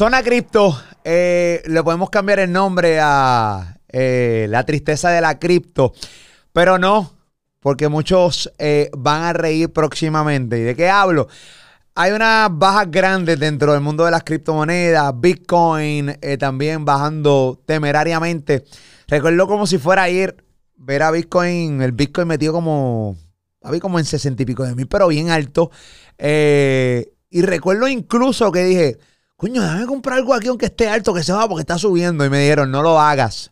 Zona Cripto, eh, le podemos cambiar el nombre a eh, la tristeza de la cripto, pero no, porque muchos eh, van a reír próximamente. ¿Y de qué hablo? Hay unas bajas grandes dentro del mundo de las criptomonedas, Bitcoin también bajando temerariamente. Recuerdo como si fuera ayer ver a Bitcoin, el Bitcoin metido como, había como en sesenta y pico de mil, pero bien alto. y recuerdo incluso que dije, coño, déjame comprar algo aquí aunque esté alto, que se va porque está subiendo. Y me dijeron, no lo hagas.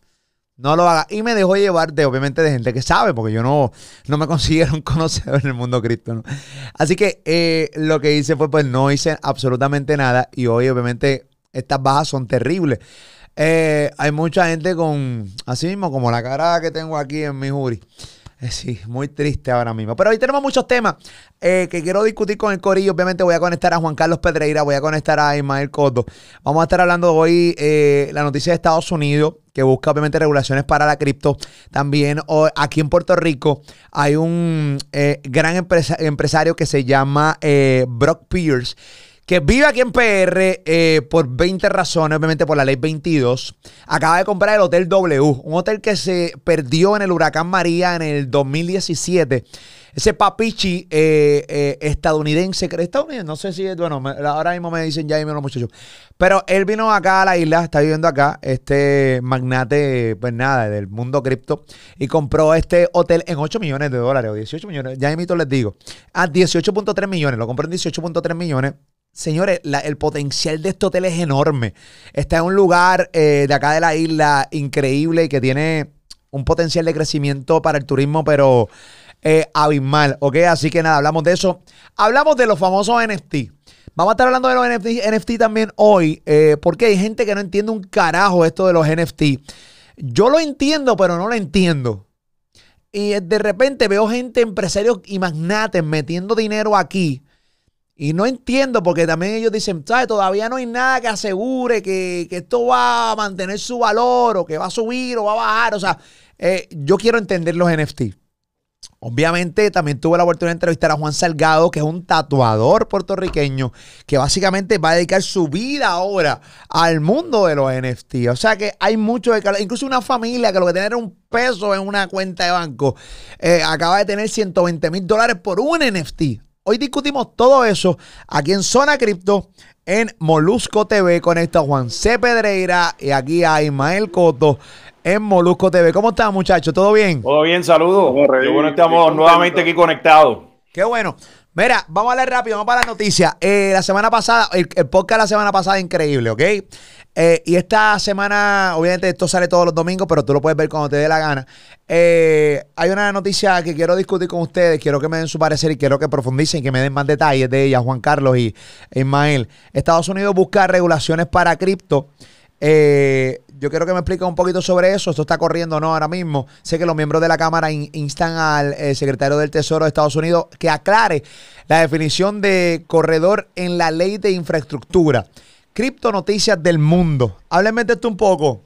No lo hagas. Y me dejó llevar de, obviamente, de gente que sabe, porque yo no, no me considero conocedor en el mundo cripto. Así que eh, lo que hice fue, pues no hice absolutamente nada. Y hoy, obviamente, estas bajas son terribles. Eh, hay mucha gente con, así mismo, como la cara que tengo aquí en mi jury. Eh, sí, muy triste ahora mismo. Pero hoy tenemos muchos temas eh, que quiero discutir con el Corillo. Obviamente voy a conectar a Juan Carlos Pedreira, voy a conectar a Ismael Coto. Vamos a estar hablando hoy eh, la noticia de Estados Unidos, que busca obviamente regulaciones para la cripto. También aquí en Puerto Rico hay un gran empresario que se llama Brock Pierce que vive aquí en PR eh, por 20 razones, obviamente por la ley 22, acaba de comprar el Hotel W, un hotel que se perdió en el huracán María en el 2017. Ese papichi eh, eh, estadounidense, no sé si es, bueno, ahora mismo me dicen ya y los muchachos. Pero él vino acá a la isla, está viviendo acá, este magnate, pues nada, del mundo cripto, y compró este hotel en 8 millones de dólares o 18 millones, ya mito les digo, a 18.3 millones, lo compró en 18.3 millones. Señores, el potencial de este hotel es enorme. Está en un lugar eh, de acá de la isla increíble y que tiene un potencial de crecimiento para el turismo, pero eh, abismal, ¿ok? Así que nada, hablamos de eso. Hablamos de los famosos NFT. Vamos a estar hablando de los NFT, también hoy, eh, porque hay gente que no entiende un carajo esto de los NFT. Yo lo entiendo, pero no lo entiendo. Y de repente veo gente, empresarios y magnates metiendo dinero aquí y no entiendo porque también ellos dicen. Todavía no hay nada que asegure que, esto va a mantener su valor o que va a subir o va a bajar. O sea, eh, yo quiero entender los NFT. Obviamente también tuve la oportunidad de entrevistar a Juan Salgado, que es un tatuador puertorriqueño, que básicamente va a dedicar su vida ahora al mundo de los NFT. O sea que hay mucho de Incluso una familia que lo que tiene era un peso en una cuenta de banco, eh, acaba de tener 120 mil dólares por un NFT. Hoy discutimos todo eso aquí en Zona Cripto en Molusco TV con esto Juan C. Pedreira y aquí a Ismael Coto en Molusco TV. ¿Cómo están, muchachos? ¿Todo bien? Todo bien, saludos. Qué bueno estamos nuevamente aquí conectados. Qué bueno. Mira, vamos a leer rápido, vamos para la noticia. Eh, la semana pasada, el, el, podcast la semana pasada, increíble, ¿ok? Eh, y esta semana, obviamente esto sale todos los domingos, pero tú lo puedes ver cuando te dé la gana. Eh, hay una noticia que quiero discutir con ustedes, quiero que me den su parecer y quiero que profundicen, que me den más detalles de ella, Juan Carlos y Ismael. Estados Unidos busca regulaciones para cripto. Eh, yo quiero que me explique un poquito sobre eso. Esto está corriendo, ¿no? Ahora mismo. Sé que los miembros de la Cámara instan al secretario del Tesoro de Estados Unidos que aclare la definición de corredor en la ley de infraestructura. Cripto Noticias del Mundo. Hábleme de esto un poco.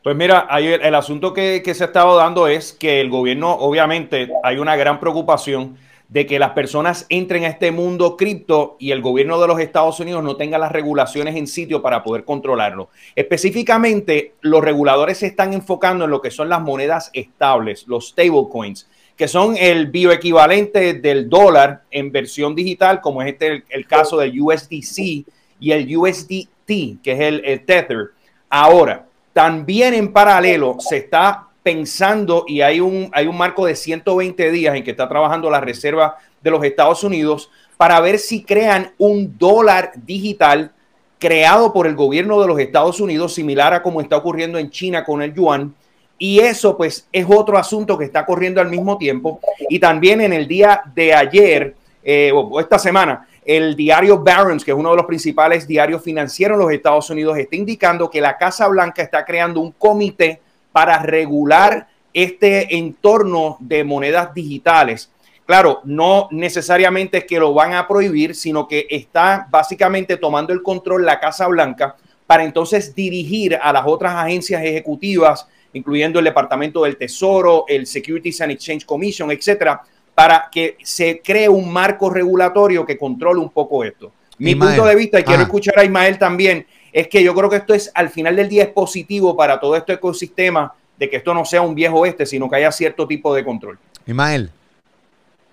Pues mira, el, asunto que, se ha estado dando es que el gobierno, obviamente, hay una gran preocupación de que las personas entren a este mundo cripto y el gobierno de los Estados Unidos no tenga las regulaciones en sitio para poder controlarlo. Específicamente, los reguladores se están enfocando en lo que son las monedas estables, los stablecoins, que son el bioequivalente del dólar en versión digital, como es este el, el caso del USDC y el USD que es el, Tether. Ahora, también en paralelo se está pensando y hay un, hay un marco de 120 días en que está trabajando la Reserva de los Estados Unidos para ver si crean un dólar digital creado por el gobierno de los Estados Unidos, similar a como está ocurriendo en China con el yuan. Y eso pues es otro asunto que está corriendo al mismo tiempo. Y también en el día de ayer, eh, o esta semana, el diario Barron's, que es uno de los principales diarios financieros en los Estados Unidos, está indicando que la Casa Blanca está creando un comité para regular este entorno de monedas digitales. Claro, no necesariamente es que lo van a prohibir, sino que está básicamente tomando el control la Casa Blanca para entonces dirigir a las otras agencias ejecutivas, incluyendo el Departamento del Tesoro, el Securities and Exchange Commission, etcétera, para que se cree un marco regulatorio que controle un poco esto. Mi punto de vista, y quiero escuchar a Ismael también, es que yo creo que esto es, al final del día, es positivo para todo este ecosistema de que esto no sea un viejo oeste, sino que haya cierto tipo de control. Ismael.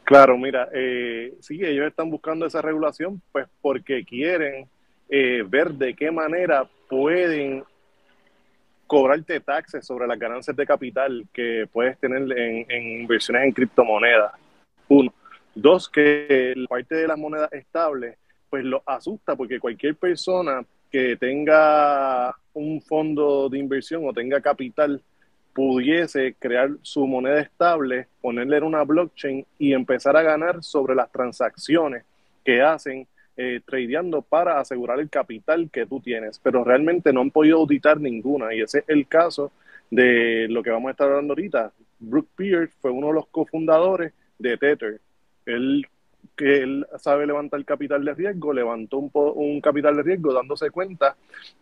Claro, mira, eh, sí, ellos están buscando esa regulación, pues porque quieren eh, ver de qué manera pueden cobrarte taxes sobre las ganancias de capital que puedes tener en, inversiones en criptomonedas. Uno. Dos, que la parte de las monedas estables, pues lo asusta porque cualquier persona que tenga un fondo de inversión o tenga capital pudiese crear su moneda estable, ponerle en una blockchain y empezar a ganar sobre las transacciones que hacen eh, tradeando para asegurar el capital que tú tienes, pero realmente no han podido auditar ninguna y ese es el caso de lo que vamos a estar hablando ahorita. Brooke Pierce fue uno de los cofundadores de Tether. Él que él sabe levantar capital de riesgo, levantó un, un capital de riesgo dándose cuenta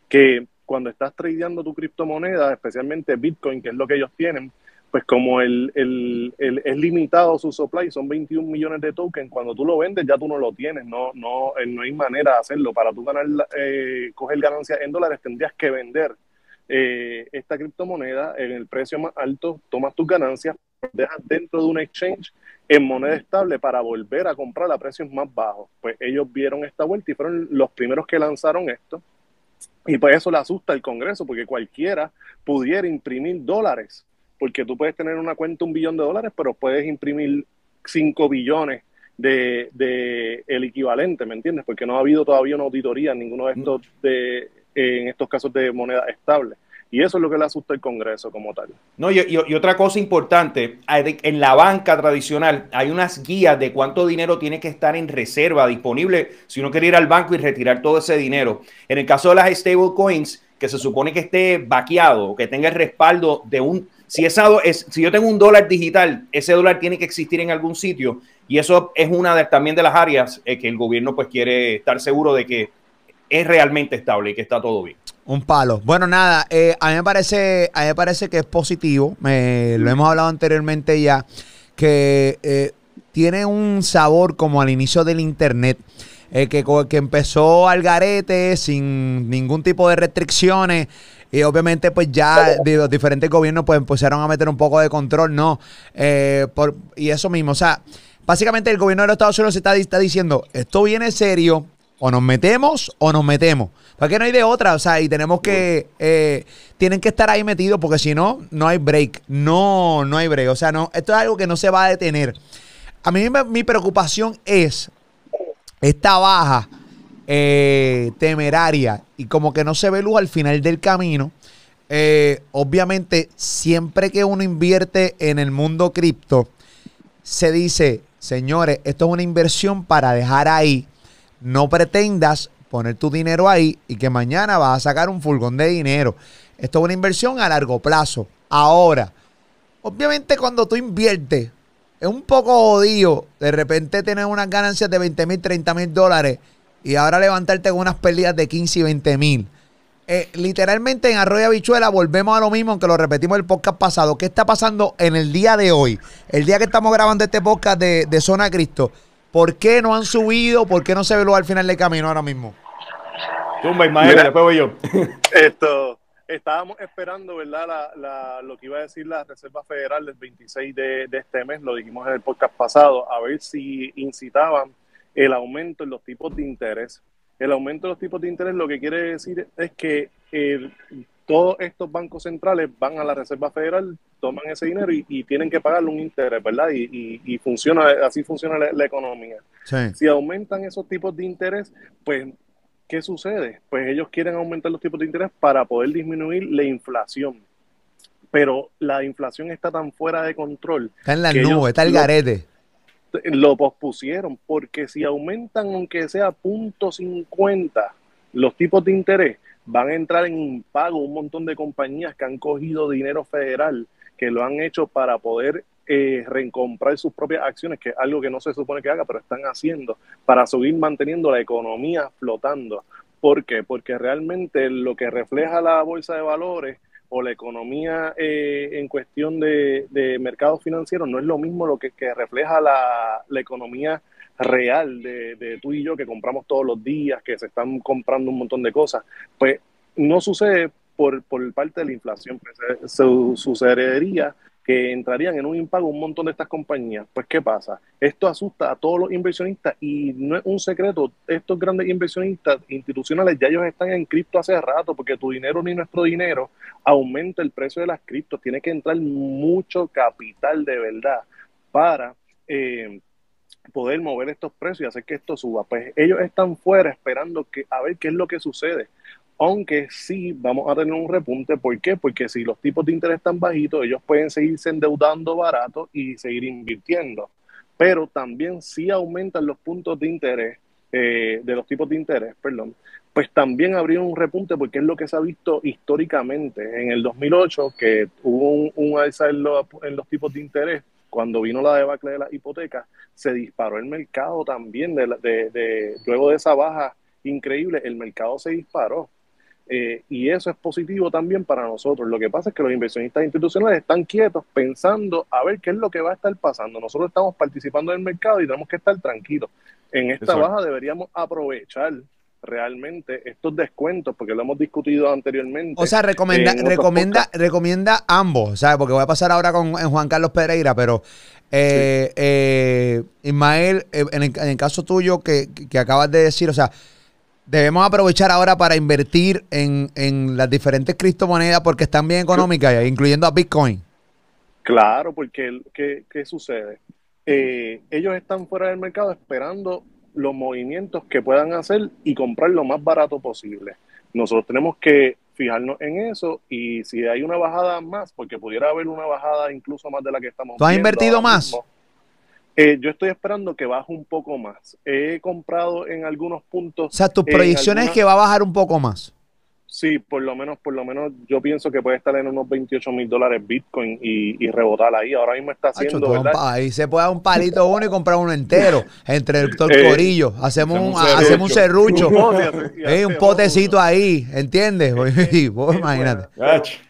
que cuando estás tradeando tu criptomoneda, especialmente Bitcoin, que es lo que ellos tienen, pues como el, el, el, es limitado su supply, son 21 millones de tokens, cuando tú lo vendes ya tú no lo tienes, no, no, eh, no hay manera de hacerlo. Para tú ganar, eh, coger ganancias en dólares tendrías que vender eh, esta criptomoneda en el precio más alto, tomas tus ganancias, dejas dentro de un exchange en moneda estable para volver a comprar a precios más bajos. Pues ellos vieron esta vuelta y fueron los primeros que lanzaron esto. Y pues eso le asusta al Congreso, porque cualquiera pudiera imprimir dólares porque tú puedes tener una cuenta un billón de dólares, pero puedes imprimir 5 billones de, de, el equivalente, ¿me entiendes? Porque no ha habido todavía una auditoría en ninguno de estos de, en estos casos de moneda estable. Y eso es lo que le asusta al Congreso como tal. No, y, y, otra cosa importante, en la banca tradicional hay unas guías de cuánto dinero tiene que estar en reserva disponible si uno quiere ir al banco y retirar todo ese dinero. En el caso de las stable coins, que se supone que esté vaqueado, que tenga el respaldo de un si, esa, es, si yo tengo un dólar digital, ese dólar tiene que existir en algún sitio y eso es una de, también de las áreas eh, que el gobierno pues quiere estar seguro de que es realmente estable y que está todo bien. Un palo. Bueno, nada, eh, a, mí me parece, a mí me parece que es positivo, lo hemos hablado anteriormente ya, que eh, tiene un sabor como al inicio del Internet. que, que empezó al garete sin ningún tipo de restricciones y obviamente, pues ya los diferentes gobiernos pues empezaron a meter un poco de control, ¿no? Eh, por, y eso mismo, o sea, básicamente el gobierno de los Estados Unidos está, está diciendo, esto viene serio, o nos metemos o nos metemos. Porque no hay de otra, o sea, y tenemos que, eh, tienen que estar ahí metidos porque si no, no hay break, no, no hay break, o sea, no, esto es algo que no se va a detener. A mí mi preocupación es esta baja eh, temeraria y como que no se ve luz al final del camino. Eh, obviamente, siempre que uno invierte en el mundo cripto, se dice, señores, esto es una inversión para dejar ahí. No pretendas poner tu dinero ahí y que mañana vas a sacar un fulgón de dinero. Esto es una inversión a largo plazo. Ahora, obviamente cuando tú inviertes, es un poco jodido de repente tener unas ganancias de 20 mil, 30 mil dólares y ahora levantarte con unas pérdidas de 15 y 20 mil. Eh, literalmente en Arroyo Habichuela volvemos a lo mismo, aunque lo repetimos el podcast pasado. ¿Qué está pasando en el día de hoy? El día que estamos grabando este podcast de, Zona Cristo. ¿Por qué no han subido? ¿Por qué no se ve al final del camino ahora mismo? Tumba, Ismael, después voy yo. Esto, estábamos esperando, ¿verdad? lo que iba a decir la Reserva Federal del 26 de, de este mes, lo dijimos en el podcast pasado, a ver si incitaban el aumento en los tipos de interés. El aumento de los tipos de interés lo que quiere decir es que todos estos bancos centrales van a la Reserva Federal, toman ese dinero y, tienen que pagarle un interés, ¿verdad? Y, funciona, así funciona la, economía. Si aumentan esos tipos de interés, pues, ¿qué sucede? Pues ellos quieren aumentar los tipos de interés para poder disminuir la inflación. Pero la inflación está tan fuera de control. Está en la nube, está el garete lo pospusieron, porque si aumentan aunque sea punto .50 los tipos de interés, van a entrar en impago un montón de compañías que han cogido dinero federal, que lo han hecho para poder eh, recomprar sus propias acciones, que es algo que no se supone que haga, pero están haciendo, para seguir manteniendo la economía flotando. ¿Por qué? Porque realmente lo que refleja la bolsa de valores o la economía eh, en cuestión de, de mercados financieros no es lo mismo lo que, refleja la, economía real de, de, tú y yo que compramos todos los días, que se están comprando un montón de cosas. Pues no sucede por, por parte de la inflación, pues, sucedería que entrarían en un impago un montón de estas compañías. Pues, ¿qué pasa? Esto asusta a todos los inversionistas y no es un secreto, estos grandes inversionistas institucionales ya ellos están en cripto hace rato porque tu dinero ni nuestro dinero aumenta el precio de las criptos. Tiene que entrar mucho capital de verdad para... Eh, poder mover estos precios y hacer que esto suba. Pues ellos están fuera esperando que, a ver qué es lo que sucede aunque sí vamos a tener un repunte. ¿Por qué? Porque si los tipos de interés están bajitos, ellos pueden seguirse endeudando barato y seguir invirtiendo. Pero también si aumentan los puntos de interés, eh, de los tipos de interés, perdón, pues también habría un repunte porque es lo que se ha visto históricamente. En el 2008, que hubo un, alza en, los tipos de interés, cuando vino la debacle de la hipoteca, se disparó el mercado también. de, luego de esa baja increíble, el mercado se disparó. Eh, y eso es positivo también para nosotros. Lo que pasa es que los inversionistas institucionales están quietos pensando a ver qué es lo que va a estar pasando. Nosotros estamos participando en el mercado y tenemos que estar tranquilos. En esta baja deberíamos aprovechar realmente estos descuentos, porque lo hemos discutido anteriormente. O sea, recomienda, recomienda, recomienda ambos, ¿sabes? Porque voy a pasar ahora con Juan Carlos Pereira, pero eh, eh, Ismael, en el, caso tuyo que, que acabas de decir, o sea, debemos aprovechar ahora para invertir en, las diferentes criptomonedas porque están bien económicas, incluyendo a Bitcoin. Claro, porque ¿qué, qué sucede? Eh, ellos están fuera del mercado esperando los movimientos que puedan hacer y comprar lo más barato posible. Nosotros tenemos que fijarnos en eso y si hay una bajada más, porque pudiera haber una bajada incluso más de la que estamos ¿Tú has invertido más? Eh, yo estoy esperando que baje un poco más. He comprado en algunos puntos. O sea, tu proyección es que va a bajar un poco más. Sí, por lo menos, por lo menos yo pienso que puede estar en unos 28 mil dólares Bitcoin y, rebotar ahí. Ahora mismo está haciendo. ahí se puede dar un palito uno y comprar uno entero entre el, todo el eh, corillo. Hacemos un, hacemos un serrucho. un potecito ahí, ¿entiendes? imagínate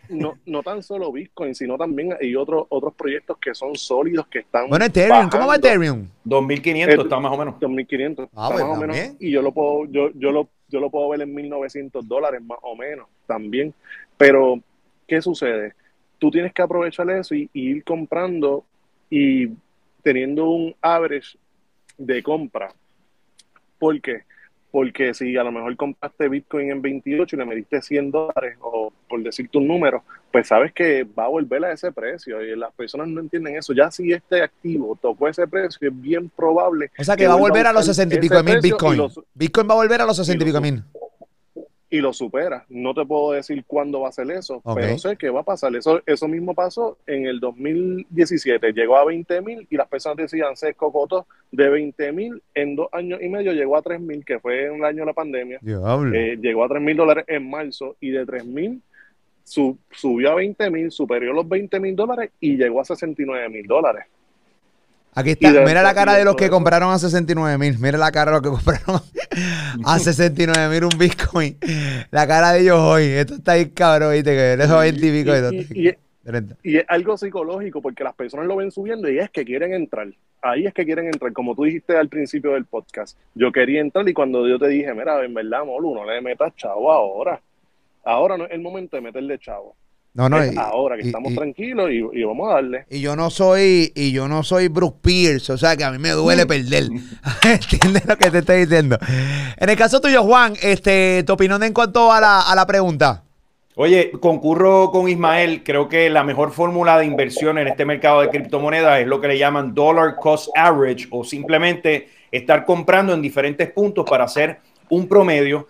no, no tan solo Bitcoin, sino también hay otros otros proyectos que son sólidos que están. Bueno, Ethereum, ¿cómo va Ethereum? 2500, está más o menos. 2500, ah, pues más o menos. Y yo lo puedo, yo, yo lo, yo lo puedo ver en 1900 dólares más o menos también. Pero, ¿qué sucede? Tú tienes que aprovechar eso y, y ir comprando y teniendo un average de compra. ¿Por qué? Porque si a lo mejor compraste Bitcoin en 28 y le metiste 100 dólares, o por decirte un número, pues sabes que va a volver a ese precio y las personas no entienden eso. Ya si este activo tocó ese precio, es bien probable. O sea que, va a volver a los 60 y pico mil Bitcoin. Bitcoin va a volver a los 60 y pico mil y lo supera. No te puedo decir cuándo va a ser eso, pero sé que va a pasar. Eso, eso mismo pasó en el 2017. Llegó a 20 mil y las personas decían, se cocoto de 20 mil en dos años y medio llegó a 3 mil, que fue en el año de la pandemia. Eh, llegó a 3 mil dólares en marzo y de 3 mil subió a 20 mil, superó los 20 mil dólares y llegó a 69 mil dólares. Aquí está. Mira la cara de los que compraron a 69 mil. Mira la cara de los que compraron a 69 mil un Bitcoin. La cara de ellos hoy. Esto está ahí cabrón, viste, que esos 20 y pico. Y, y, es algo psicológico porque las personas lo ven subiendo y es que quieren entrar. Ahí es que quieren entrar. Como tú dijiste al principio del podcast, yo quería entrar y cuando yo te dije, mira, en verdad, Molu, no le metas chavo ahora. Ahora no es el momento de meterle chavo. No, no, ahora que estamos tranquilos y, vamos a darle. Y yo no soy, y yo no soy Bruce Pierce, o sea que a mí me duele perder. ¿Entiendes lo que te estoy diciendo? En el caso tuyo, Juan, este, tu opinión en cuanto a la, a la pregunta. Oye, concurro con Ismael. Creo que la mejor fórmula de inversión en este mercado de criptomonedas es lo que le llaman dollar cost average o simplemente estar comprando en diferentes puntos para hacer un promedio.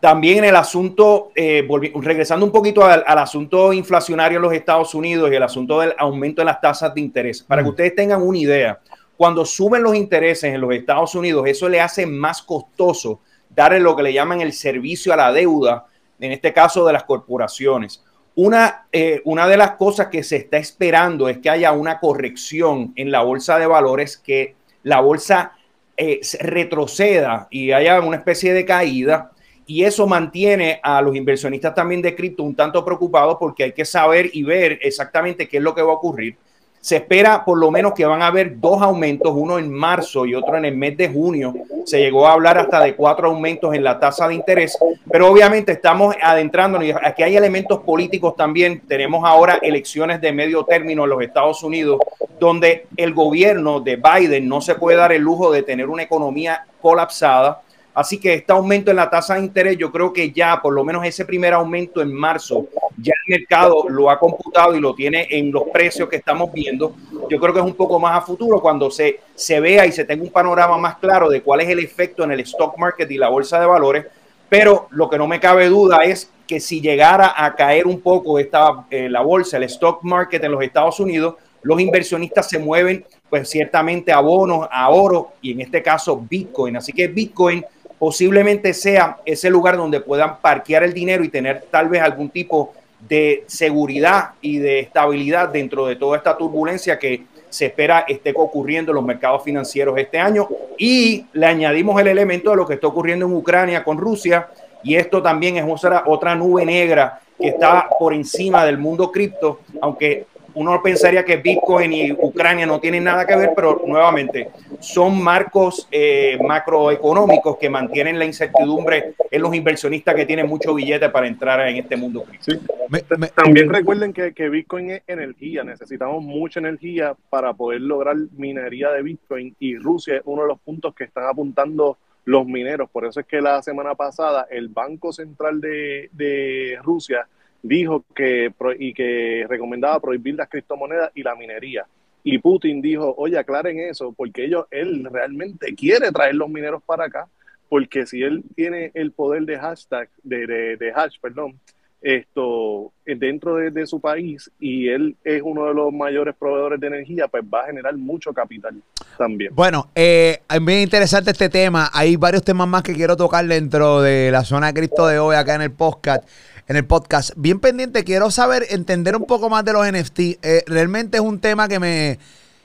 También en el asunto, eh, regresando un poquito al, asunto inflacionario en los Estados Unidos y el asunto del aumento de las tasas de interés, para que ustedes tengan una idea, cuando suben los intereses en los Estados Unidos, eso le hace más costoso darle lo que le llaman el servicio a la deuda, en este caso de las corporaciones. Una, eh, una de las cosas que se está esperando es que haya una corrección en la bolsa de valores, que la bolsa eh, retroceda y haya una especie de caída y eso mantiene a los inversionistas también de cripto un tanto preocupados porque hay que saber y ver exactamente qué es lo que va a ocurrir. Se espera por lo menos que van a haber dos aumentos, uno en marzo y otro en el mes de junio. Se llegó a hablar hasta de cuatro aumentos en la tasa de interés, pero obviamente estamos adentrándonos. Aquí hay elementos políticos también. Tenemos ahora elecciones de medio término en los Estados Unidos, donde el gobierno de Biden no se puede dar el lujo de tener una economía colapsada Así que este aumento en la tasa de interés, yo creo que ya, por lo menos ese primer aumento en marzo, ya el mercado lo ha computado y lo tiene en los precios que estamos viendo. Yo creo que es un poco más a futuro cuando se, se vea y se tenga un panorama más claro de cuál es el efecto en el stock market y la bolsa de valores. Pero lo que no me cabe duda es que si llegara a caer un poco esta, eh, la bolsa, el stock market en los Estados Unidos, los inversionistas se mueven pues ciertamente a bonos, a oro y en este caso Bitcoin. Así que Bitcoin posiblemente sea ese lugar donde puedan parquear el dinero y tener tal vez algún tipo de seguridad y de estabilidad dentro de toda esta turbulencia que se espera esté ocurriendo en los mercados financieros este año. Y le añadimos el elemento de lo que está ocurriendo en Ucrania con Rusia. Y esto también es otra, otra nube negra que está por encima del mundo cripto, aunque uno pensaría que Bitcoin y Ucrania no tienen nada que ver, pero nuevamente son marcos eh, macroeconómicos que mantienen la incertidumbre en los inversionistas que tienen mucho billete para entrar en este mundo. También recuerden que, que, Bitcoin es energía, necesitamos mucha energía para poder lograr minería de Bitcoin y Rusia es uno de los puntos que están apuntando los mineros. Por eso es que la semana pasada el Banco Central de, de Rusia dijo que y que recomendaba prohibir las criptomonedas y la minería. Y Putin dijo, oye, aclaren eso, porque ellos, él realmente quiere traer los mineros para acá, porque si él tiene el poder de hashtag, de, de, hash, perdón, esto dentro de, su país y él es uno de los mayores proveedores de energía, pues va a generar mucho capital también. Bueno, eh, es bien interesante este tema. Hay varios temas más que quiero tocar dentro de la zona cripto de hoy acá en el podcast en el podcast. Bien pendiente, quiero saber, entender un poco más de los NFT. Eh, realmente es un tema que me,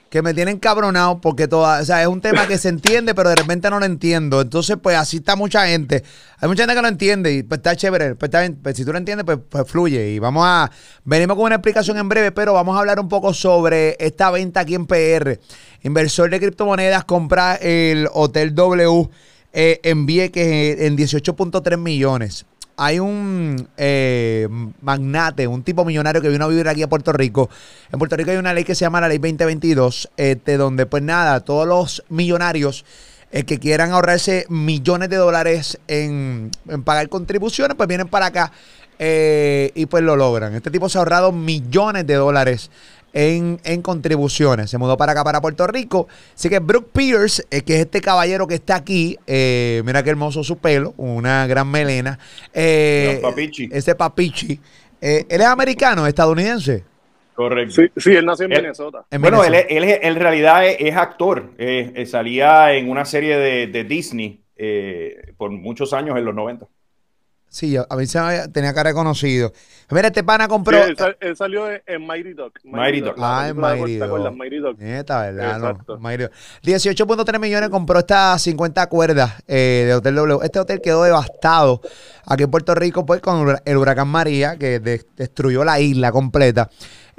que me tiene encabronado porque toda, o sea, es un tema que se entiende, pero de repente no lo entiendo. Entonces, pues así está mucha gente. Hay mucha gente que lo entiende y pues está chévere. Pues, pues, si tú lo entiendes, pues, pues, fluye. Y vamos a, venimos con una explicación en breve, pero vamos a hablar un poco sobre esta venta aquí en PR. Inversor de criptomonedas compra el Hotel W eh, en Vieques en 18.3 millones hay un eh, magnate, un tipo millonario que vino a vivir aquí a Puerto Rico. En Puerto Rico hay una ley que se llama la Ley 2022, este, donde pues nada, todos los millonarios eh, que quieran ahorrarse millones de dólares en, pagar contribuciones, pues vienen para acá eh, y pues lo logran. Este tipo se ha ahorrado millones de dólares en, contribuciones. Se mudó para acá, para Puerto Rico. Así que Brooke Pierce, eh, que es este caballero que está aquí, eh, mira qué hermoso su pelo, una gran melena. Eh, papichi. Ese papichi. él es americano, estadounidense. Correcto. Sí, él nació en Minnesota. bueno, Él, en realidad es, actor. salía en una serie de, de Disney por muchos años en los 90. Sí, a mí se me tenía que reconocido. Mira, este pana compró. él, salió en Mighty Dog. Mighty Dog. Ah, en Mighty Dog. Mighty Dog. Neta, ¿verdad? No, 18.3 millones compró estas 50 cuerdas eh, de Hotel W. Este hotel quedó devastado aquí en Puerto Rico, pues, con el huracán María, que destruyó la isla completa.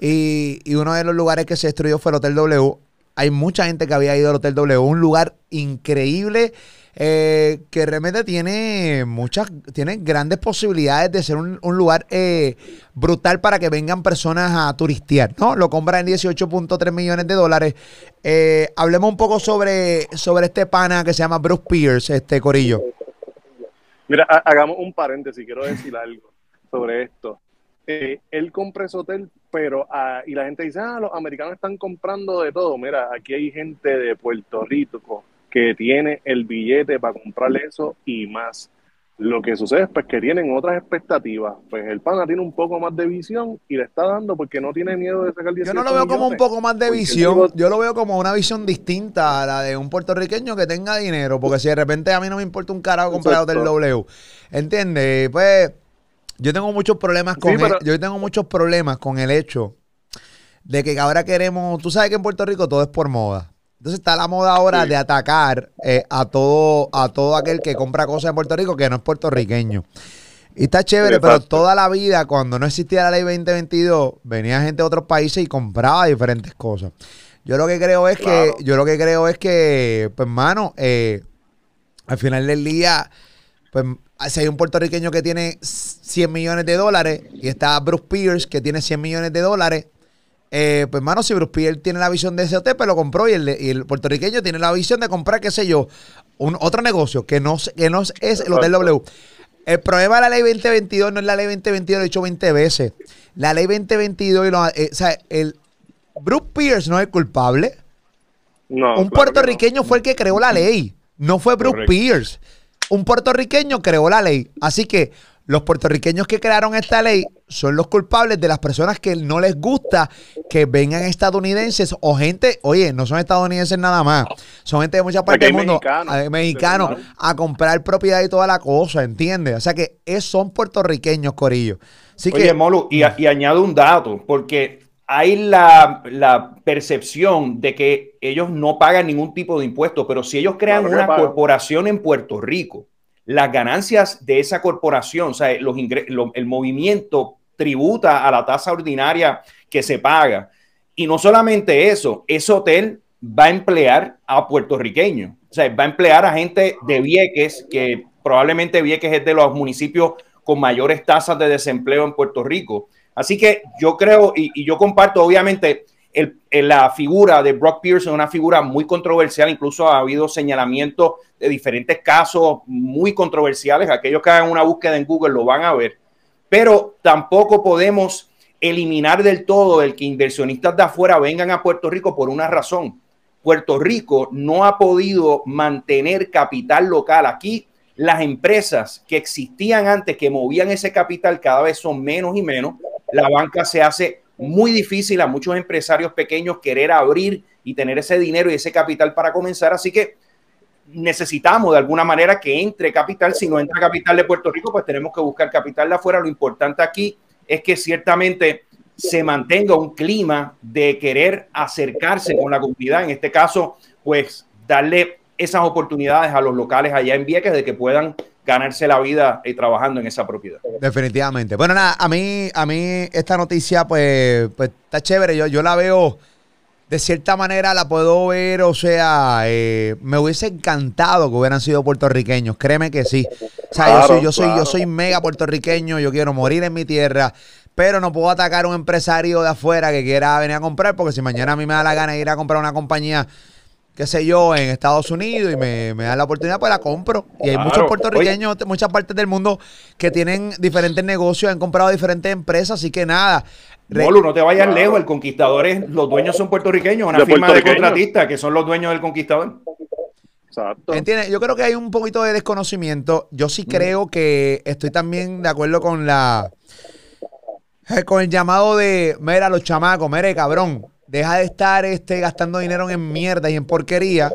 Y, y uno de los lugares que se destruyó fue el Hotel W. Hay mucha gente que había ido al Hotel W. Un lugar increíble eh, que realmente tiene muchas, tiene grandes posibilidades de ser un, lugar eh, brutal para que vengan personas a turistear, ¿no? Lo compran en 18.3 millones de dólares. Eh, hablemos un poco sobre, sobre este pana que se llama Bruce Pierce, este Corillo. Mira, hagamos un paréntesis, quiero decir algo sobre esto. él compra ese hotel, pero ah, y la gente dice, ah, los americanos están comprando de todo. Mira, aquí hay gente de Puerto Rico, que tiene el billete para comprarle eso y más. Lo que sucede es pues, que tienen otras expectativas. Pues el pana tiene un poco más de visión y le está dando porque no tiene miedo de sacar 18 Yo no lo veo como un poco más de visión, yo lo veo como una visión distinta a la de un puertorriqueño que tenga dinero, porque si de repente a mí no me importa un carajo comprar del W, ¿entiendes? Pues yo tengo muchos problemas con yo tengo muchos problemas con el hecho de que ahora queremos, tú sabes que en Puerto Rico todo es por moda. Entonces está la moda ahora de atacar eh, a todo a todo aquel que compra cosas en Puerto Rico que no es puertorriqueño. Y está chévere, pero toda la vida, cuando no existía la ley 2022, venía gente de otros países y compraba diferentes cosas. Yo lo que creo es que, yo lo que creo es que, pues, hermano, eh, al final del día, pues, si hay un puertorriqueño que tiene 100 millones de dólares y está Bruce Pierce que tiene 100 millones de dólares, eh, pues, hermano, si Bruce Pierce tiene la visión de ese hotel, pues lo compró y el, puertorriqueño tiene la visión de comprar, qué sé yo, un, otro negocio que no, que no es el Hotel W. El problema de la ley 2022 no es la ley 2022, lo he dicho 20 veces. La ley 2022, y lo, eh, o sea, el Bruce Pierce no es culpable. No, un puertorriqueño fue el que creó la ley, no fue Bruce Pierce. Un puertorriqueño creó la ley. Así que los puertorriqueños que crearon esta ley son los culpables de las personas que no les gusta que vengan estadounidenses o gente, oye, no son estadounidenses nada más, son gente de muchas partes del mundo, mexicanos, a comprar propiedad y toda la cosa, ¿entiendes? O sea que es, son puertorriqueños, Corillo. Así oye, Molu, y, y, añado un dato, porque hay la, la, percepción de que ellos no pagan ningún tipo de impuesto, pero si ellos crean una corporación en Puerto Rico, las ganancias de esa corporación, o sea, los el movimiento tributa a la tasa ordinaria que se paga. Y no solamente eso, ese hotel va a emplear a puertorriqueños, o sea, va a emplear a gente de Vieques, que probablemente Vieques es de los municipios con mayores tasas de desempleo en Puerto Rico. Así que yo creo, y, yo comparto, obviamente, la figura de Brock Pearson, una figura muy controversial, incluso ha habido señalamientos de diferentes casos muy controversiales, aquellos que hagan una búsqueda en Google lo van a ver, pero tampoco podemos eliminar del todo el que inversionistas de afuera vengan a Puerto Rico por una razón. Puerto Rico no ha podido mantener capital local. Aquí las empresas que existían antes, que movían ese capital, cada vez son menos y menos. La banca se hace muy difícil a muchos empresarios pequeños querer abrir y tener ese dinero y ese capital para comenzar. Así que necesitamos de alguna manera que entre capital. Si no entra capital de Puerto Rico, pues tenemos que buscar capital de afuera. Lo importante aquí es que ciertamente se mantenga un clima de querer acercarse con la comunidad. En este caso, pues darle esas oportunidades a los locales allá en Vieques de que puedan ganarse la vida y trabajando en esa propiedad. Definitivamente. Bueno, nada, a mí, a mí esta noticia, pues, pues está chévere. Yo, yo la veo, de cierta manera la puedo ver, o sea, eh, me hubiese encantado que hubieran sido puertorriqueños. Créeme que sí. O sea, yo soy, yo soy, yo soy mega puertorriqueño, yo quiero morir en mi tierra. Pero no puedo atacar a un empresario de afuera que quiera venir a comprar, porque si mañana a mí me da la gana de ir a comprar una compañía qué sé yo, en Estados Unidos y me, me dan la oportunidad, pues la compro. Y hay muchos puertorriqueños, muchas partes del mundo que tienen diferentes negocios, han comprado diferentes empresas, así que nada. Molu, no te vayas lejos, el conquistador es, los dueños son puertorriqueños, una firma de contratistas que son los dueños del conquistador. Exacto. ¿Entiendes? Yo creo que hay un poquito de desconocimiento. Yo sí creo que estoy también de acuerdo con la eh, con el llamado de, mira, los chamacos, mire, cabrón, Deja de estar este, gastando dinero en mierda y en porquería.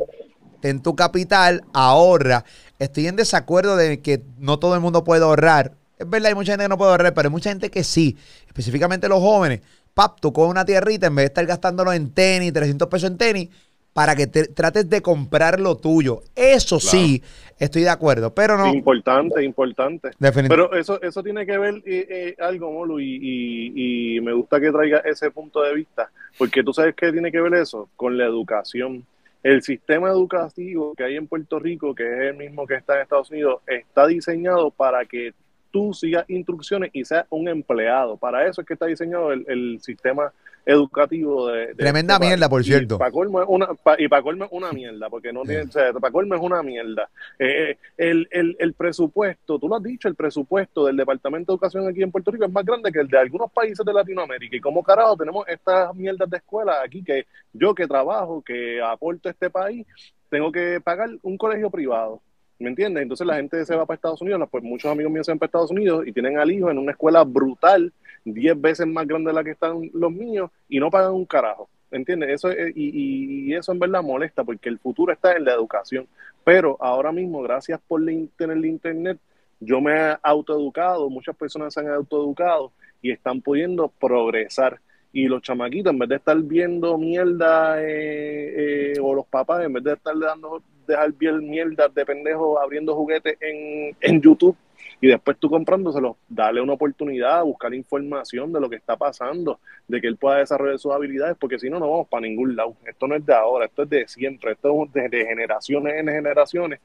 Ten tu capital, ahorra. Estoy en desacuerdo de que no todo el mundo puede ahorrar. Es verdad, hay mucha gente que no puede ahorrar, pero hay mucha gente que sí. Específicamente los jóvenes. Pap, tú con una tierrita, en vez de estar gastándolo en tenis, 300 pesos en tenis, para que trates de comprar lo tuyo. Eso sí, estoy de acuerdo, pero no. Importante, importante. Pero eso, eso tiene que ver eh, eh, algo, Molu, y, me gusta que traiga ese punto de vista, porque tú sabes qué tiene que ver eso con la educación. El sistema educativo que hay en Puerto Rico, que es el mismo que está en Estados Unidos, está diseñado para que tú sigas instrucciones y seas un empleado. Para eso es que está diseñado el, el sistema educativo de... Tremenda este mierda, por cierto. Y para colmo es una, y para colmo es una mierda, porque no tiene, o sea, para colmo es una mierda. Eh, eh, el, el, el, presupuesto, tú lo has dicho, el presupuesto del Departamento de Educación aquí en Puerto Rico es más grande que el de algunos países de Latinoamérica. Y como carajo tenemos estas mierdas de escuela aquí que yo que trabajo, que aporto a este país, tengo que pagar un colegio privado. ¿Me entiendes? Entonces la gente se va para Estados Unidos, pues muchos amigos míos se van para Estados Unidos y tienen al hijo en una escuela brutal 10 veces más grande de la que están los míos y no pagan un carajo. ¿Entiendes? Eso y, eso en verdad molesta porque el futuro está en la educación. Pero ahora mismo, gracias por tener el internet, yo me he autoeducado, muchas personas se han autoeducado y están pudiendo progresar. y los chamaquitos, en vez de estar viendo mierda, eh, eh, o los papás, en vez de estar dando, dejar bien mierda de pendejo abriendo juguetes en, en YouTube, y después tú comprándoselo, dale una oportunidad, buscar información de lo que está pasando, de que él pueda desarrollar sus habilidades, porque si no, no vamos para ningún lado. Esto no es de ahora, esto es de siempre, esto es de, de generaciones en generaciones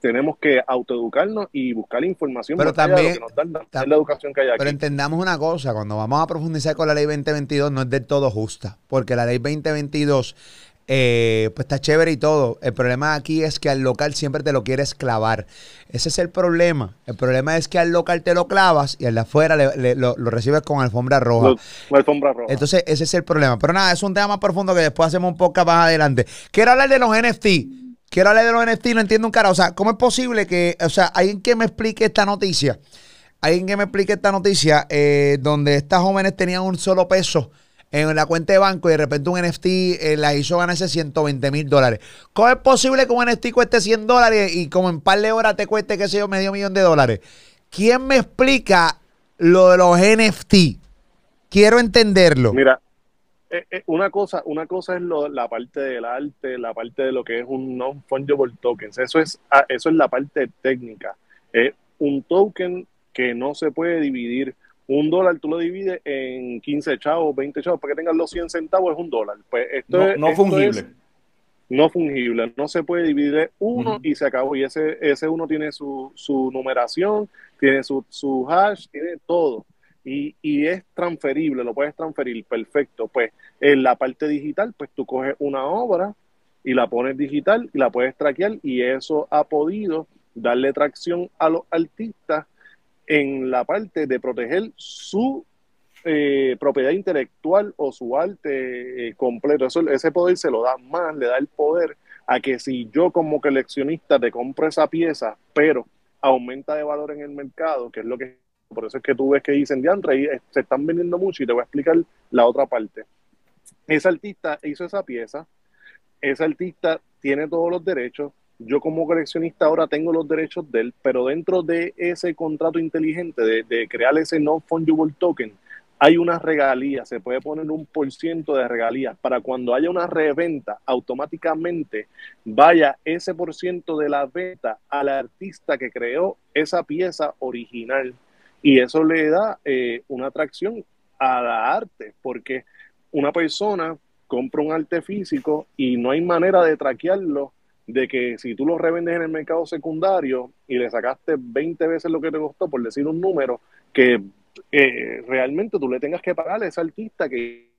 tenemos que autoeducarnos y buscar información pero también que nos dan, la educación que hay aquí. Pero entendamos una cosa, cuando vamos a profundizar con la ley 2022 no es del todo justa, porque la ley 2022 eh, pues está chévere y todo. El problema aquí es que al local siempre te lo quieres clavar. Ese es el problema. El problema es que al local te lo clavas y al de afuera lo, recibes con alfombra roja. alfombra roja. Entonces, ese es el problema. Pero nada, es un tema más profundo que después hacemos un poco más adelante. Quiero hablar de los NFT. Quiero hablar de los NFT, no entiendo un cara. O sea, ¿cómo es posible que, o sea, alguien que me explique esta noticia, alguien que me explique esta noticia, eh, donde estas jóvenes tenían un solo peso en la cuenta de banco y de repente un NFT eh, la hizo ganarse 120 mil dólares. ¿Cómo es posible que un NFT cueste 100 dólares y como en par de horas te cueste, qué sé yo, medio millón de dólares? ¿Quién me explica lo de los NFT? Quiero entenderlo. Mira, eh, eh, una cosa, una cosa es la parte del arte, la parte de lo que es un non-fungible tokens. Eso es, ah, eso es la parte técnica. Un token que no se puede dividir. Un dólar tú lo divides en 15 chavos, 20 chavos, para que tengas los 100 centavos es un dólar. Pues esto no, es, no fungible. no fungible, no se puede dividir uno y se acabó. Y ese, ese uno tiene su, su numeración, tiene su, su hash, tiene todo y, y, es transferible, lo puedes transferir, perfecto. Pues en la parte digital, pues tú coges una obra y la pones digital y la puedes traquear y eso ha podido darle tracción a los artistas en la parte de proteger su eh, propiedad intelectual o su arte eh, completo. Eso, ese poder se lo da más, le da el poder a que si yo como coleccionista te compro esa pieza, pero aumenta de valor en el mercado, que es lo que por eso es que tú ves que dicen, diantre, y eh, se están vendiendo mucho y te voy a explicar la otra parte. Ese artista hizo esa pieza, ese artista tiene todos los derechos, yo como coleccionista ahora tengo los derechos de él, pero dentro de ese contrato inteligente de, crear ese non-fungible token, hay una regalía, se puede poner un por ciento de regalías para cuando haya una reventa, automáticamente vaya ese por ciento de la venta al artista que creó esa pieza original. Y eso le da eh, una atracción a la arte, porque una persona compra un arte físico y no hay manera de traquearlo de que si tú lo revendes en el mercado secundario y le sacaste 20 veces lo que te costó, por decir un número, que eh, realmente tú le tengas que pagar a ese artista que...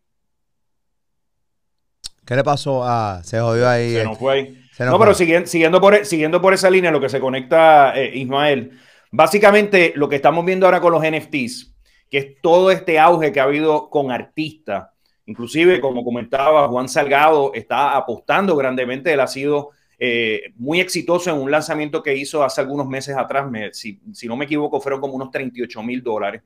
¿Qué le pasó a... Se jodió ahí. Se nos fue ahí. no, pero siguiendo, siguiendo, por, siguiendo por esa línea, lo que se conecta, eh, Ismael, Básicamente, lo que estamos viendo ahora con los NFTs, que es todo este auge que ha habido con artistas, inclusive, como comentaba Juan Salgado, está apostando grandemente, él ha sido eh, muy exitoso en un lanzamiento que hizo hace algunos meses atrás, si, si, no me equivoco, fueron como unos 38 mil dólares.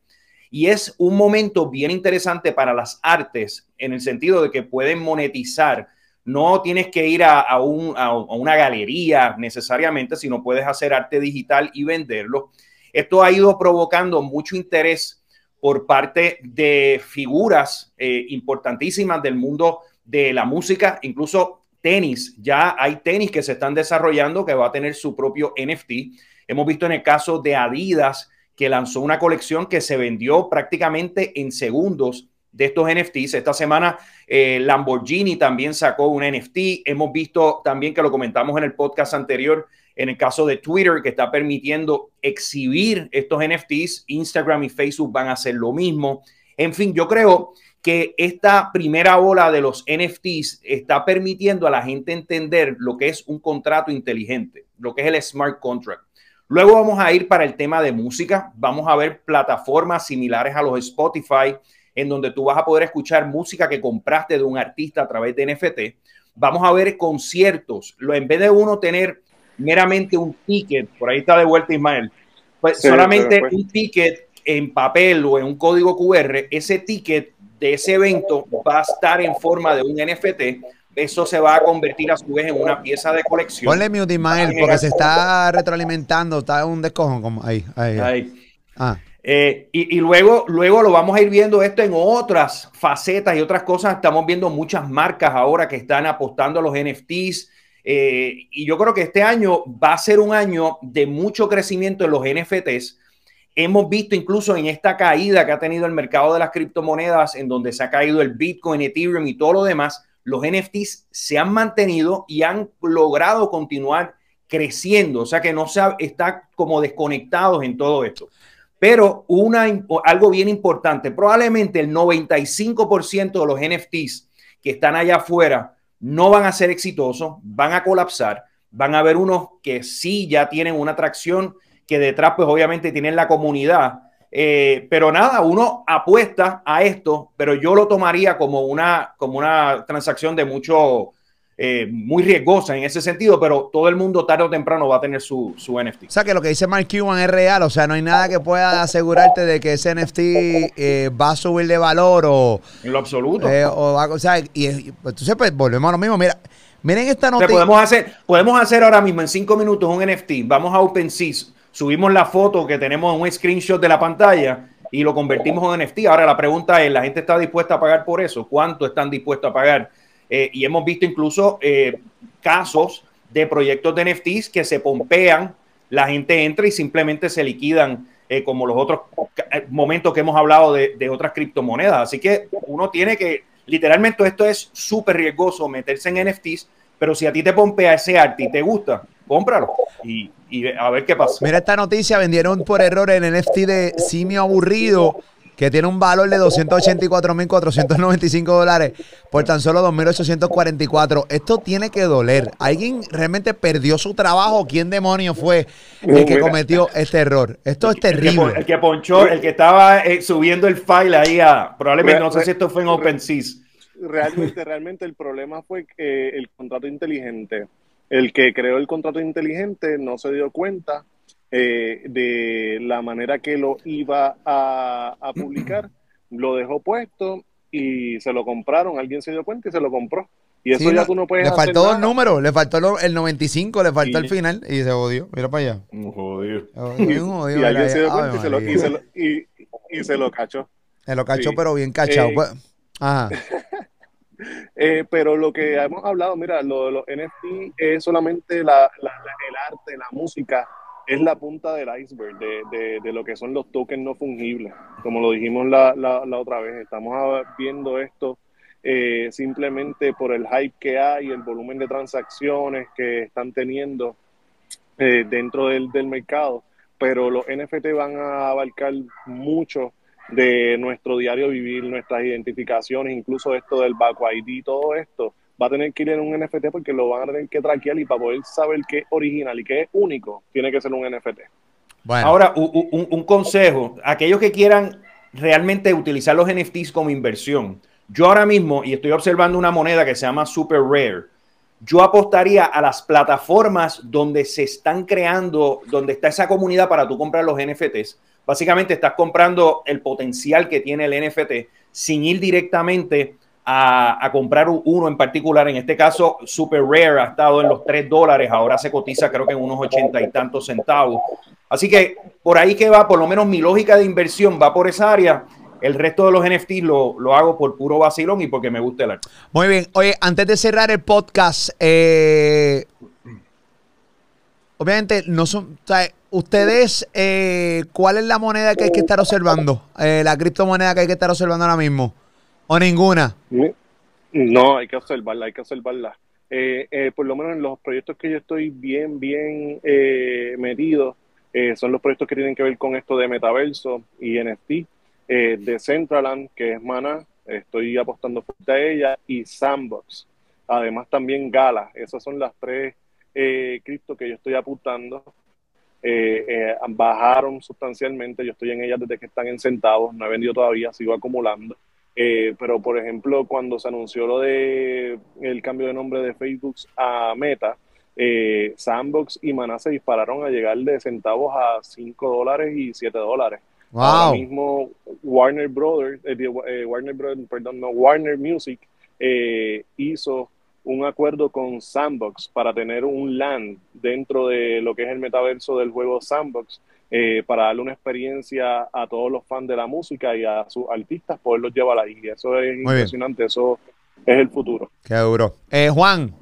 Y es un momento bien interesante para las artes en el sentido de que pueden monetizar no tienes que ir a, una galería necesariamente, sino puedes hacer arte digital y venderlo. Esto ha ido provocando mucho interés por parte de figuras eh, importantísimas del mundo de la música, incluso tenis. Ya hay tenis que se están desarrollando que va a tener su propio NFT. Hemos visto en el caso de Adidas que lanzó una colección que se vendió prácticamente en segundos de estos NFTs. Esta semana eh, Lamborghini también sacó un NFT. Hemos visto también que lo comentamos en el podcast anterior, en el caso de Twitter, que está permitiendo exhibir estos NFTs. Instagram y Facebook van a hacer lo mismo. En fin, yo creo que esta primera ola de los NFTs está permitiendo a la gente entender lo que es un contrato inteligente, lo que es el smart contract. Luego vamos a ir para el tema de música. Vamos a ver plataformas similares a los Spotify, en donde tú vas a poder escuchar música que compraste de un artista a través de NFT. Vamos a ver conciertos. En vez de uno tener meramente un ticket, por ahí está de vuelta Ismael, pues solamente un ticket en papel o en un código QR, ese ticket de ese evento va a estar en forma de un NFT. Eso se va a convertir a su vez en una pieza de colección. Ponle mute, Ismael, porque se está retroalimentando, está un descojo como ahí. ahí. ahí. Ah. Eh, y, luego, luego lo vamos a ir viendo esto en otras facetas y otras cosas. Estamos viendo muchas marcas ahora que están apostando a los NFTs. Eh, y yo creo que este año va a ser un año de mucho crecimiento en los NFTs. Hemos visto incluso en esta caída que ha tenido el mercado de las criptomonedas, en donde se ha caído el Bitcoin, Ethereum y todo lo demás, los NFTs se han mantenido y han logrado continuar creciendo. O sea que no se está como desconectados en todo esto. Pero una, algo bien importante, probablemente el 95% de los NFTs que están allá afuera no van a ser exitosos, van a colapsar, van a haber unos que sí ya tienen una atracción, que detrás pues obviamente tienen la comunidad. Eh, pero nada, uno apuesta a esto, pero yo lo tomaría como una, como una transacción de mucho, eh, muy riesgosa en ese sentido, pero todo el mundo tarde o temprano va a tener su, su, NFT. O sea, que lo que dice Mark Cuban es real, o sea, no hay nada que pueda asegurarte de que ese NFT eh, va a subir de valor o... En lo absoluto. Eh, o, sea, y, pues, entonces pues volvemos a lo mismo, mira, miren esta noticia. podemos, hacer, podemos hacer ahora mismo en cinco minutos un NFT, vamos a OpenSea, subimos la foto que tenemos en un screenshot de la pantalla y lo convertimos en NFT. Ahora la pregunta es, ¿la gente está dispuesta a pagar por eso? ¿Cuánto están dispuestos a pagar? Eh, y hemos visto incluso eh, casos de proyectos de NFTs que se pompean, la gente entra y simplemente se liquidan, eh, como los otros momentos que hemos hablado de, de, otras criptomonedas. Así que uno tiene que, literalmente esto es súper riesgoso meterse en NFTs, pero si a ti te pompea ese arte y te gusta, cómpralo y, y a ver qué pasa. Mira esta noticia, vendieron por error el NFT de Simio Aburrido que tiene un valor de 284.495 dólares por tan solo 2.844. Esto tiene que doler. ¿Alguien realmente perdió su trabajo? ¿Quién demonio fue el que cometió este error? Esto es terrible. El que, ponchó, el que estaba eh, subiendo el file ahí a, probablemente, no sé si esto fue en OpenSea. Realmente, realmente el problema fue que el contrato inteligente, el que creó el contrato inteligente no se dio cuenta eh, de la manera que lo iba a, publicar, lo dejó puesto y se lo compraron, alguien se dio cuenta y se lo compró. Y eso ya tú no puedes Le faltó dos números, le faltó el 95, le faltó el final y se jodió. Mira para allá. Jodido. y alguien se dio cuenta y se, lo, y, se lo, y, se lo cachó. Se lo cachó, pero bien cachado. Eh, pues. Ajá. Eh, pero lo que hemos hablado, mira, lo de los NFT es solamente la, la, el arte, la música, es la punta del iceberg de, de, lo que son los tokens no fungibles. Como lo dijimos la, la, otra vez, estamos viendo esto eh, simplemente por el hype que hay, el volumen de transacciones que están teniendo eh, dentro del, del mercado, pero los NFT van a abarcar mucho de nuestro diario vivir, nuestras identificaciones, incluso esto del back ID, todo esto va a tener que ir en un NFT porque lo van a tener que traquear y para poder saber qué es original y qué es único, tiene que ser un NFT. Bueno. Ahora, un, un, consejo, aquellos que quieran realmente utilizar los NFTs como inversión, yo ahora mismo, y estoy observando una moneda que se llama Super Rare, yo apostaría a las plataformas donde se están creando, donde está esa comunidad para tú comprar los NFTs. Básicamente estás comprando el potencial que tiene el NFT sin ir directamente a, comprar uno en particular. En este caso, Super Rare ha estado en los 3 dólares, ahora se cotiza creo que en unos ochenta y tantos centavos. Así que por ahí que va, por lo menos mi lógica de inversión va por esa área. El resto de los NFTs lo, lo hago por puro vacilón y porque me gusta el arte. Muy bien. Oye, antes de cerrar el podcast, eh, obviamente no son... Ustedes, eh, ¿cuál es la moneda que hay que estar observando? Eh, la criptomoneda que hay que estar observando ahora mismo. ¿O ninguna? No, hay que observarla, hay que observarla. Eh, eh, por lo menos en los proyectos que yo estoy bien, bien eh, metido, eh, son los proyectos que tienen que ver con esto de metaverso y NFT, de Centraland, que es Mana, estoy apostando fuerte a ella, y Sandbox. Además también Gala, esas son las tres cripto que yo estoy apuntando. Bajaron sustancialmente, yo estoy en ellas desde que están en centavos, no he vendido todavía, sigo acumulando. Eh, pero, por ejemplo, cuando se anunció lo de el cambio de nombre de Facebook a Meta, eh, Sandbox y Maná se dispararon a llegar de centavos a 5 dólares y 7 dólares. Ahora mismo Warner Brothers, eh, Warner Brothers, perdón, no, Warner Music hizo un acuerdo con Sandbox para tener un LAN dentro de lo que es el metaverso del juego Sandbox eh, para darle una experiencia a todos los fans de la música y a sus artistas, poderlos llevar ahí. Eso es impresionante, eso es el futuro. Qué duro. Eh, Juan,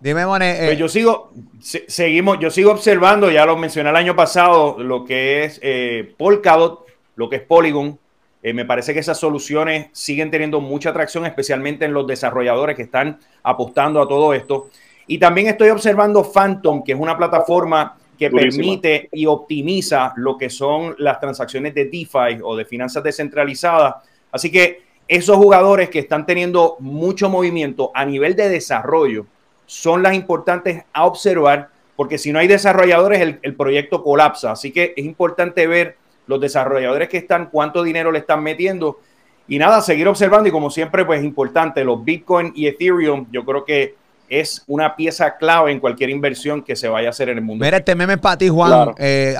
dime, Monet. Eh, pues yo sigo, seguimos, yo sigo observando, ya lo mencioné el año pasado, lo que es eh, Polkadot, lo que es Polygon. Me parece que esas soluciones siguen teniendo mucha atracción, especialmente en los desarrolladores que están apostando a todo esto. Y también estoy observando Phantom, que es una plataforma que permite y optimiza lo que son las transacciones de DeFi o de finanzas descentralizadas. Así que esos jugadores que están teniendo mucho movimiento a nivel de desarrollo son las importantes a observar, porque si no hay desarrolladores, el, proyecto colapsa. Así que es importante ver los desarrolladores que están, cuánto dinero le están metiendo. Y nada, seguir observando y como siempre, pues es importante, los Bitcoin y Ethereum, yo creo que es una pieza clave en cualquier inversión que se vaya a hacer en el mundo. Mira, este meme es para ti, Juan. Eh,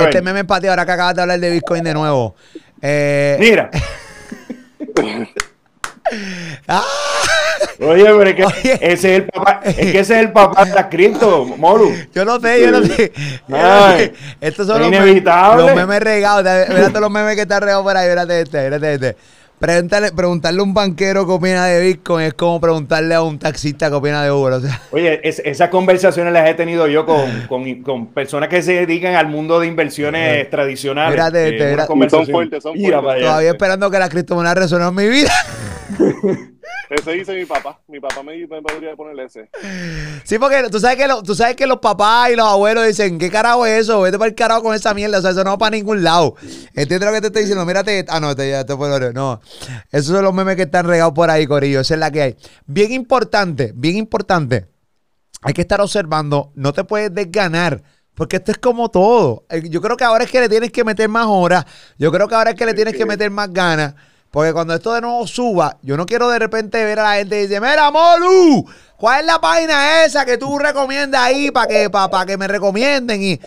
este meme es para ti, ahora que acabas de hablar de Bitcoin de nuevo. Eh, Mira. Ah. Oye, pero es que ese es el papá, es que ese es el papá de la cripto, Moru. Yo no sé, yo no sé. Estos son los, los, memes regados. Mírate los memes que están regados por ahí, mírate este, mírate este. Preguntarle, a un banquero qué opina de Bitcoin es como preguntarle a un taxista qué opina de Uber. Oye, esas conversaciones las he tenido yo con, personas que se dedican al mundo de inversiones tradicionales. Mírate, eh, son fuertes, son fuertes. Todavía esperando que la criptomoneda resuene en mi vida. Ese dice mi papá. Mi papá me, me podría poner ese. Sí, porque tú sabes, que tú sabes que los papás y los abuelos dicen, ¿qué carajo es eso? Vete para el carajo con esa mierda. O sea, eso no va para ningún lado. ¿Entiendes lo que te estoy diciendo? Mírate. Ah, no, te, ya te puedo. No. Esos son los memes que están regados por ahí, Corillo. Esa es la que hay. Bien importante, bien importante. Hay que estar observando. No te puedes desganar. Porque esto es como todo. Eh, yo creo que ahora es que le tienes que meter más horas. Yo creo que ahora es que le tienes que meter más ganas. Porque cuando esto de nuevo suba, yo no quiero de repente ver a la gente y decir, mira, Molu, ¿cuál es la página esa que tú recomiendas ahí para que, para, que me recomienden? Y,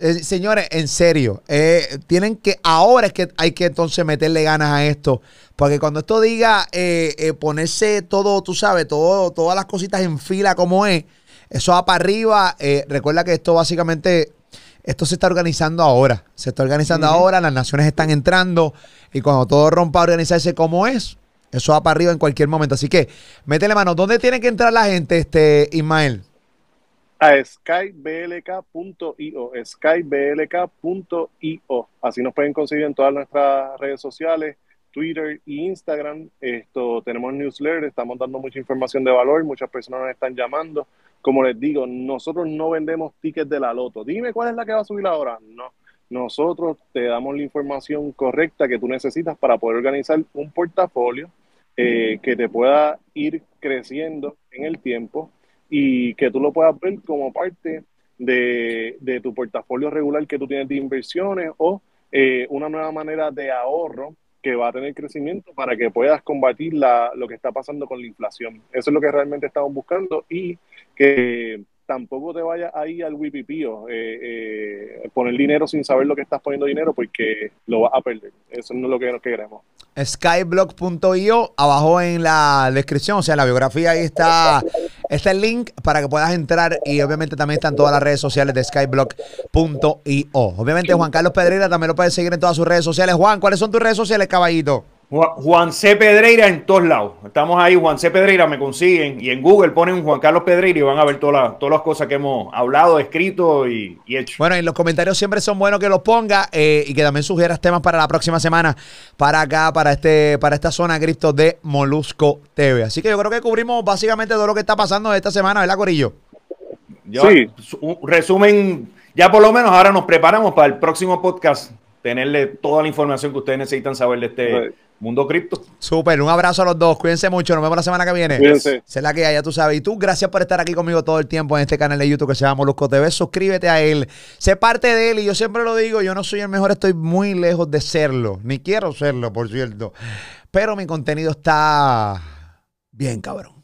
eh, señores, en serio, eh, tienen que, ahora es que hay que entonces meterle ganas a esto. Porque cuando esto diga eh, ponerse todo, tú sabes, todo, todas las cositas en fila como es, eso va para arriba. recuerda que esto básicamente esto se está organizando ahora. Se está organizando ahora, las naciones están entrando y cuando todo rompa a organizarse como es, eso va para arriba en cualquier momento. Así que, métele mano. ¿Dónde tiene que entrar la gente, este Ismael? A skyblk.io, skyblk.io. Así nos pueden conseguir en todas nuestras redes sociales, Twitter e Instagram. Esto tenemos newsletter, estamos dando mucha información de valor, muchas personas nos están llamando como les digo, nosotros no vendemos tickets de la loto. Dime cuál es la que va a subir ahora. No. Nosotros te damos la información correcta que tú necesitas para poder organizar un portafolio eh, que te pueda ir creciendo en el tiempo y que tú lo puedas ver como parte de, tu portafolio regular que tú tienes de inversiones o eh, una nueva manera de ahorro que va a tener crecimiento para que puedas combatir la, lo que está pasando con la inflación. Eso es lo que realmente estamos buscando y que tampoco te vayas ahí al wipipío, eh, eh, poner dinero sin saber lo que estás poniendo dinero porque lo vas a perder. Eso no es lo que, queremos. Skyblock.io, abajo en la descripción, o sea, en la biografía ahí está, está el link para que puedas entrar y obviamente también están todas las redes sociales de skyblock.io. Obviamente Juan Carlos Pedreira también lo puedes seguir en todas sus redes sociales. Juan, ¿cuáles son tus redes sociales, caballito? Juan C. Pedreira en todos lados. Estamos ahí, Juan C. Pedreira, me consiguen. Y en Google ponen Juan Carlos Pedreira y van a ver todas las, todas las cosas que hemos hablado, escrito y, hecho. Bueno, en los comentarios siempre son buenos que los ponga eh, y que también sugieras temas para la próxima semana, para acá, para este, para esta zona cripto de Molusco TV. Así que yo creo que cubrimos básicamente todo lo que está pasando esta semana, ¿verdad, Corillo? sí. resumen, ya por lo menos ahora nos preparamos para el próximo podcast tenerle toda la información que ustedes necesitan saber de este mundo cripto. Súper, un abrazo a los dos. Cuídense mucho. Nos vemos la semana que viene. Cuídense. Sé la que haya, tú sabes. Y tú, gracias por estar aquí conmigo todo el tiempo en este canal de YouTube que se llama Molusco TV. Suscríbete a él. Sé parte de él. Y yo siempre lo digo, yo no soy el mejor, estoy muy lejos de serlo. Ni quiero serlo, por cierto. Pero mi contenido está bien, cabrón.